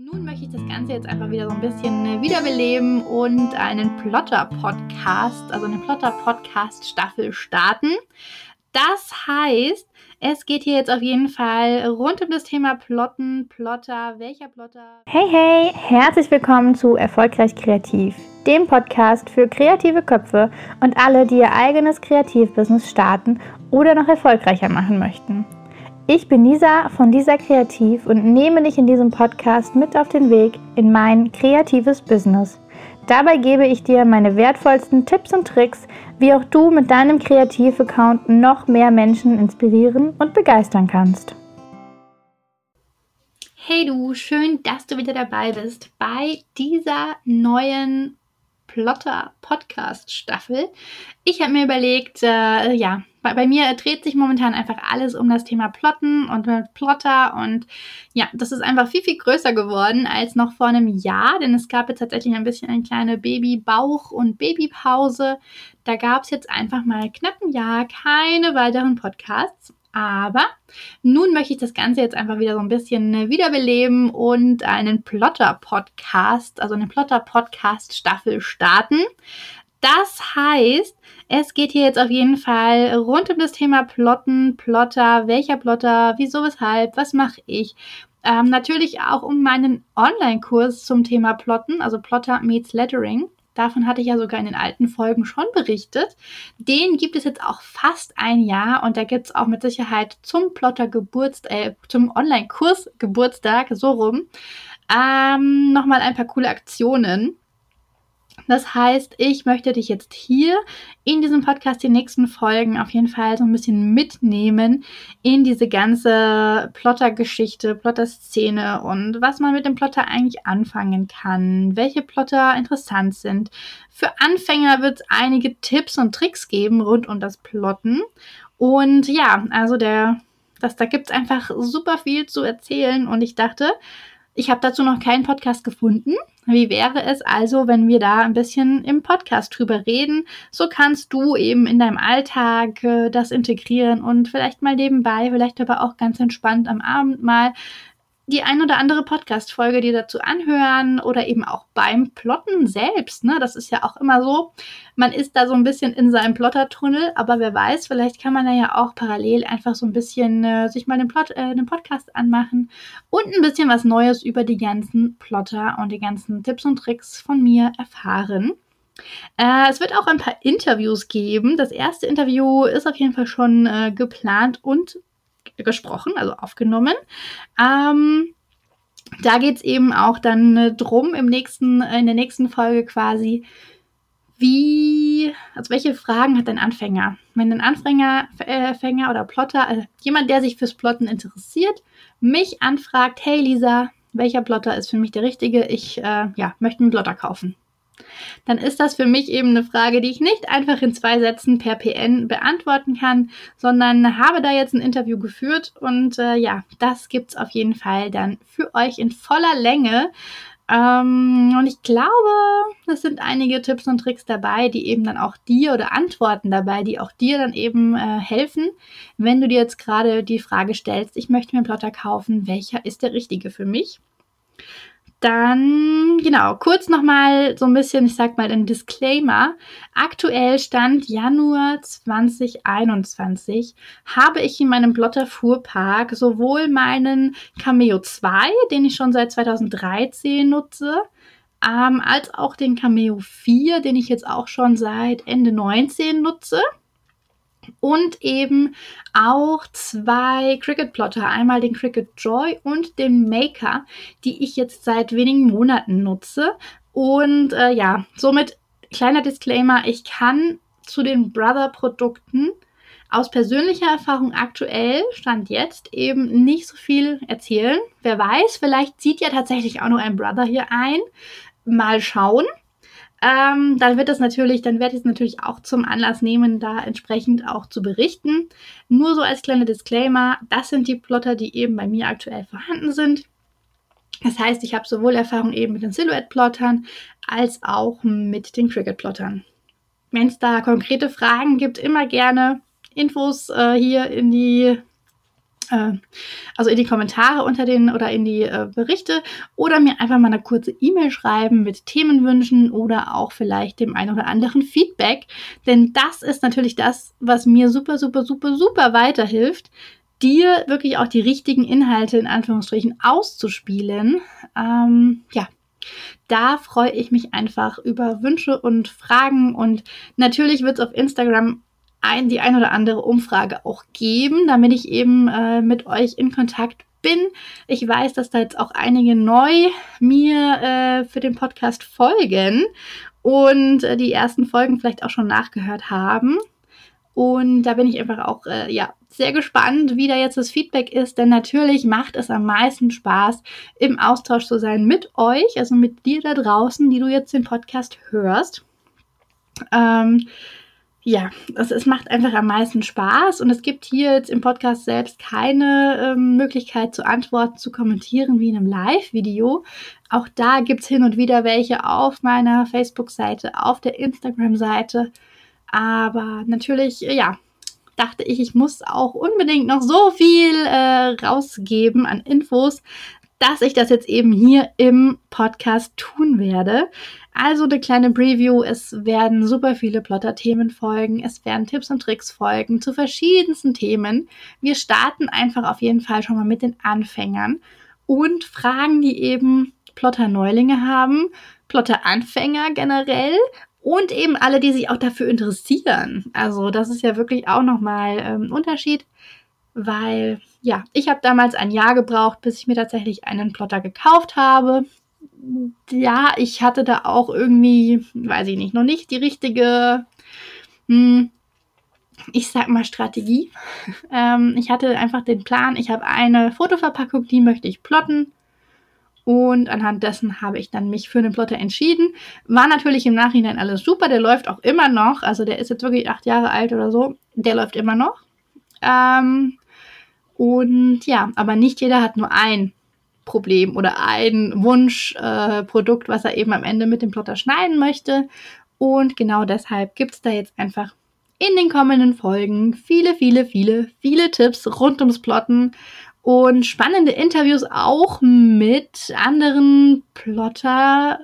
Nun möchte ich das Ganze jetzt einfach wieder so ein bisschen äh, wiederbeleben und einen Plotter-Podcast, also eine Plotter-Podcast-Staffel starten. Das heißt, es geht hier jetzt auf jeden Fall rund um das Thema Plotten, Plotter, welcher Plotter. Hey, hey, herzlich willkommen zu Erfolgreich Kreativ, dem Podcast für kreative Köpfe und alle, die ihr eigenes Kreativbusiness starten oder noch erfolgreicher machen möchten. Ich bin Lisa von Lisa Kreativ und nehme dich in diesem Podcast mit auf den Weg in mein kreatives Business. Dabei gebe ich dir meine wertvollsten Tipps und Tricks, wie auch du mit deinem Kreativ-Account noch mehr Menschen inspirieren und begeistern kannst. Hey du, schön, dass du wieder dabei bist bei dieser neuen Plotter Podcast Staffel. Ich habe mir überlegt, äh, ja, bei, bei, mir dreht sich momentan einfach alles um das Thema Plotten und Plotter und ja, das ist einfach viel, viel größer geworden als noch vor einem Jahr, denn es gab jetzt tatsächlich ein bisschen eine kleine Babybauch- und Babypause. Da gab es jetzt einfach mal knapp ein Jahr keine weiteren Podcasts. Aber nun möchte ich das Ganze jetzt einfach wieder so ein bisschen äh, wiederbeleben und einen Plotter-Podcast, also eine Plotter-Podcast-Staffel starten. Das heißt, es geht hier jetzt auf jeden Fall rund um das Thema Plotten, Plotter, welcher Plotter, wieso, weshalb, was mache ich. Ähm, natürlich auch um meinen Online-Kurs zum Thema Plotten, also Plotter meets Lettering. Davon hatte ich ja sogar in den alten Folgen schon berichtet. Den gibt es jetzt auch fast ein Jahr und da gibt es auch mit Sicherheit zum Plotter Geburtstag, äh, zum Online-Kurs Geburtstag, so rum, ähm, nochmal ein paar coole Aktionen. Das heißt, ich möchte dich jetzt hier in diesem Podcast die nächsten Folgen auf jeden Fall so ein bisschen mitnehmen in diese ganze Plotter-Geschichte, Plotter-Szene und was man mit dem Plotter eigentlich anfangen kann, welche Plotter interessant sind. Für Anfänger wird es einige Tipps und Tricks geben rund um das Plotten. Und ja, also der, das, da gibt es einfach super viel zu erzählen und ich dachte, ich habe dazu noch keinen Podcast gefunden. Wie wäre es also, wenn wir da ein bisschen im Podcast drüber reden? So kannst du eben in deinem Alltag äh, das integrieren und vielleicht mal nebenbei, vielleicht aber auch ganz entspannt am Abend mal die ein oder andere Podcast-Folge dir dazu anhören oder eben auch beim Plotten selbst. Ne? Das ist ja auch immer so. Man ist da so ein bisschen in seinem Plottertunnel, aber wer weiß, vielleicht kann man da ja auch parallel einfach so ein bisschen äh, sich mal den, Plot, äh, den Podcast anmachen und ein bisschen was Neues über die ganzen Plotter und die ganzen Tipps und Tricks von mir erfahren. Äh, es wird auch ein paar Interviews geben. Das erste Interview ist auf jeden Fall schon äh, geplant und gesprochen, also aufgenommen. Ähm, da geht es eben auch dann äh, drum im nächsten, in der nächsten Folge quasi, wie, also welche Fragen hat ein Anfänger? Wenn ein Anfänger äh, Fänger oder Plotter, also jemand, der sich fürs Plotten interessiert, mich anfragt, hey Lisa, welcher Plotter ist für mich der richtige? Ich äh, ja, möchte einen Plotter kaufen dann ist das für mich eben eine Frage, die ich nicht einfach in zwei Sätzen per PN beantworten kann, sondern habe da jetzt ein Interview geführt und äh, ja, das gibt's auf jeden Fall dann für euch in voller Länge. Ähm, und ich glaube, es sind einige Tipps und Tricks dabei, die eben dann auch dir oder Antworten dabei, die auch dir dann eben äh, helfen, wenn du dir jetzt gerade die Frage stellst, ich möchte mir einen Plotter kaufen, welcher ist der richtige für mich? Dann, genau, kurz nochmal so ein bisschen, ich sag mal, ein Disclaimer. Aktuell Stand Januar 2021 habe ich in meinem Blotter Fuhrpark sowohl meinen Cameo 2, den ich schon seit 2013 nutze, ähm, als auch den Cameo 4, den ich jetzt auch schon seit Ende 19 nutze und eben auch zwei Cricut Plotter, einmal den Cricut Joy und den Maker, die ich jetzt seit wenigen Monaten nutze. Und äh, ja, somit kleiner Disclaimer, ich kann zu den Brother Produkten aus persönlicher Erfahrung aktuell, stand jetzt, eben nicht so viel erzählen. Wer weiß, vielleicht zieht ja tatsächlich auch noch ein Brother hier ein. Mal schauen ähm, dann wird es natürlich, dann werde ich es natürlich auch zum Anlass nehmen, da entsprechend auch zu berichten. Nur so als kleiner Disclaimer, das sind die Plotter, die eben bei mir aktuell vorhanden sind. Das heißt, ich habe sowohl Erfahrung eben mit den Silhouette-Plottern als auch mit den Cricket-Plottern. Wenn es da konkrete Fragen gibt, immer gerne Infos äh, hier in die also in die Kommentare unter den oder in die äh, Berichte oder mir einfach mal eine kurze E-Mail schreiben mit Themenwünschen oder auch vielleicht dem ein oder anderen Feedback. Denn das ist natürlich das, was mir super, super, super, super weiterhilft, dir wirklich auch die richtigen Inhalte in Anführungsstrichen auszuspielen. Ähm, ja, da freue ich mich einfach über Wünsche und Fragen und natürlich wird es auf Instagram ein, die ein oder andere Umfrage auch geben, damit ich eben äh, mit euch in Kontakt bin. Ich weiß, dass da jetzt auch einige neu mir äh, für den Podcast folgen und äh, die ersten Folgen vielleicht auch schon nachgehört haben. Und da bin ich einfach auch äh, ja, sehr gespannt, wie da jetzt das Feedback ist, denn natürlich macht es am meisten Spaß, im Austausch zu sein mit euch, also mit dir da draußen, die du jetzt den Podcast hörst. Ähm, ja, es, es macht einfach am meisten Spaß und es gibt hier jetzt im Podcast selbst keine ähm, Möglichkeit zu antworten, zu kommentieren wie in einem Live-Video. Auch da gibt es hin und wieder welche auf meiner Facebook-Seite, auf der Instagram-Seite. Aber natürlich, ja, dachte ich, ich muss auch unbedingt noch so viel äh, rausgeben an Infos, dass ich das jetzt eben hier im Podcast tun werde. Also eine kleine Preview. Es werden super viele Plotter-Themen folgen. Es werden Tipps und Tricks folgen zu verschiedensten Themen. Wir starten einfach auf jeden Fall schon mal mit den Anfängern und Fragen, die eben Plotter-Neulinge haben, Plotter-Anfänger generell und eben alle, die sich auch dafür interessieren. Also das ist ja wirklich auch nochmal ein ähm, Unterschied weil ja, ich habe damals ein Jahr gebraucht, bis ich mir tatsächlich einen Plotter gekauft habe. Ja, ich hatte da auch irgendwie, weiß ich nicht, noch nicht die richtige, hm, ich sag mal Strategie. Ähm, ich hatte einfach den Plan, ich habe eine Fotoverpackung, die möchte ich plotten. Und anhand dessen habe ich dann mich für einen Plotter entschieden. War natürlich im Nachhinein alles super. Der läuft auch immer noch. Also der ist jetzt wirklich acht Jahre alt oder so. Der läuft immer noch. Ähm, und ja, aber nicht jeder hat nur ein Problem oder ein Wunschprodukt, äh, was er eben am Ende mit dem Plotter schneiden möchte. Und genau deshalb gibt es da jetzt einfach in den kommenden Folgen viele, viele, viele, viele Tipps rund ums Plotten und spannende Interviews auch mit anderen Plotter.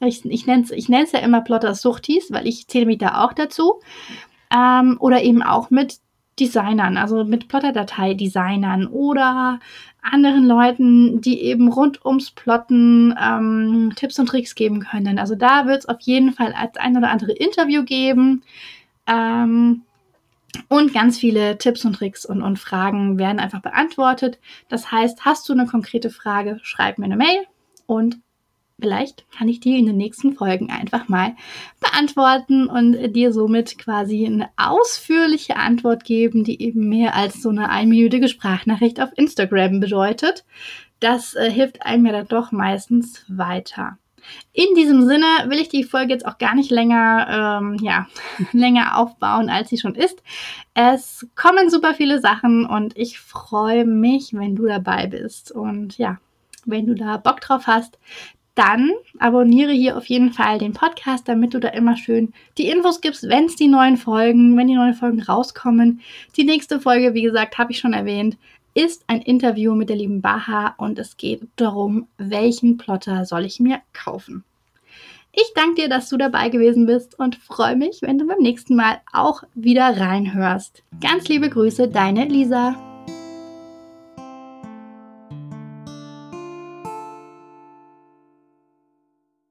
Ich, ich nenne es ich ja immer Plotter-Suchtis, weil ich zähle mich da auch dazu. Ähm, oder eben auch mit Designern, also mit Plotterdatei-Designern oder anderen Leuten, die eben rund ums Plotten ähm, Tipps und Tricks geben können. Also da wird es auf jeden Fall als ein oder andere Interview geben. Ähm, und ganz viele Tipps und Tricks und, und Fragen werden einfach beantwortet. Das heißt, hast du eine konkrete Frage, schreib mir eine Mail und Vielleicht kann ich die in den nächsten Folgen einfach mal beantworten und dir somit quasi eine ausführliche Antwort geben, die eben mehr als so eine einminütige Sprachnachricht auf Instagram bedeutet. Das äh, hilft einem ja dann doch meistens weiter. In diesem Sinne will ich die Folge jetzt auch gar nicht länger, ähm, ja, länger aufbauen, als sie schon ist. Es kommen super viele Sachen und ich freue mich, wenn du dabei bist. Und ja, wenn du da Bock drauf hast, dann abonniere hier auf jeden Fall den Podcast, damit du da immer schön die Infos gibst, wenn es die neuen Folgen, wenn die neuen Folgen rauskommen. Die nächste Folge, wie gesagt, habe ich schon erwähnt, ist ein Interview mit der lieben Baha und es geht darum, welchen Plotter soll ich mir kaufen. Ich danke dir, dass du dabei gewesen bist und freue mich, wenn du beim nächsten Mal auch wieder reinhörst. Ganz liebe Grüße, deine Lisa.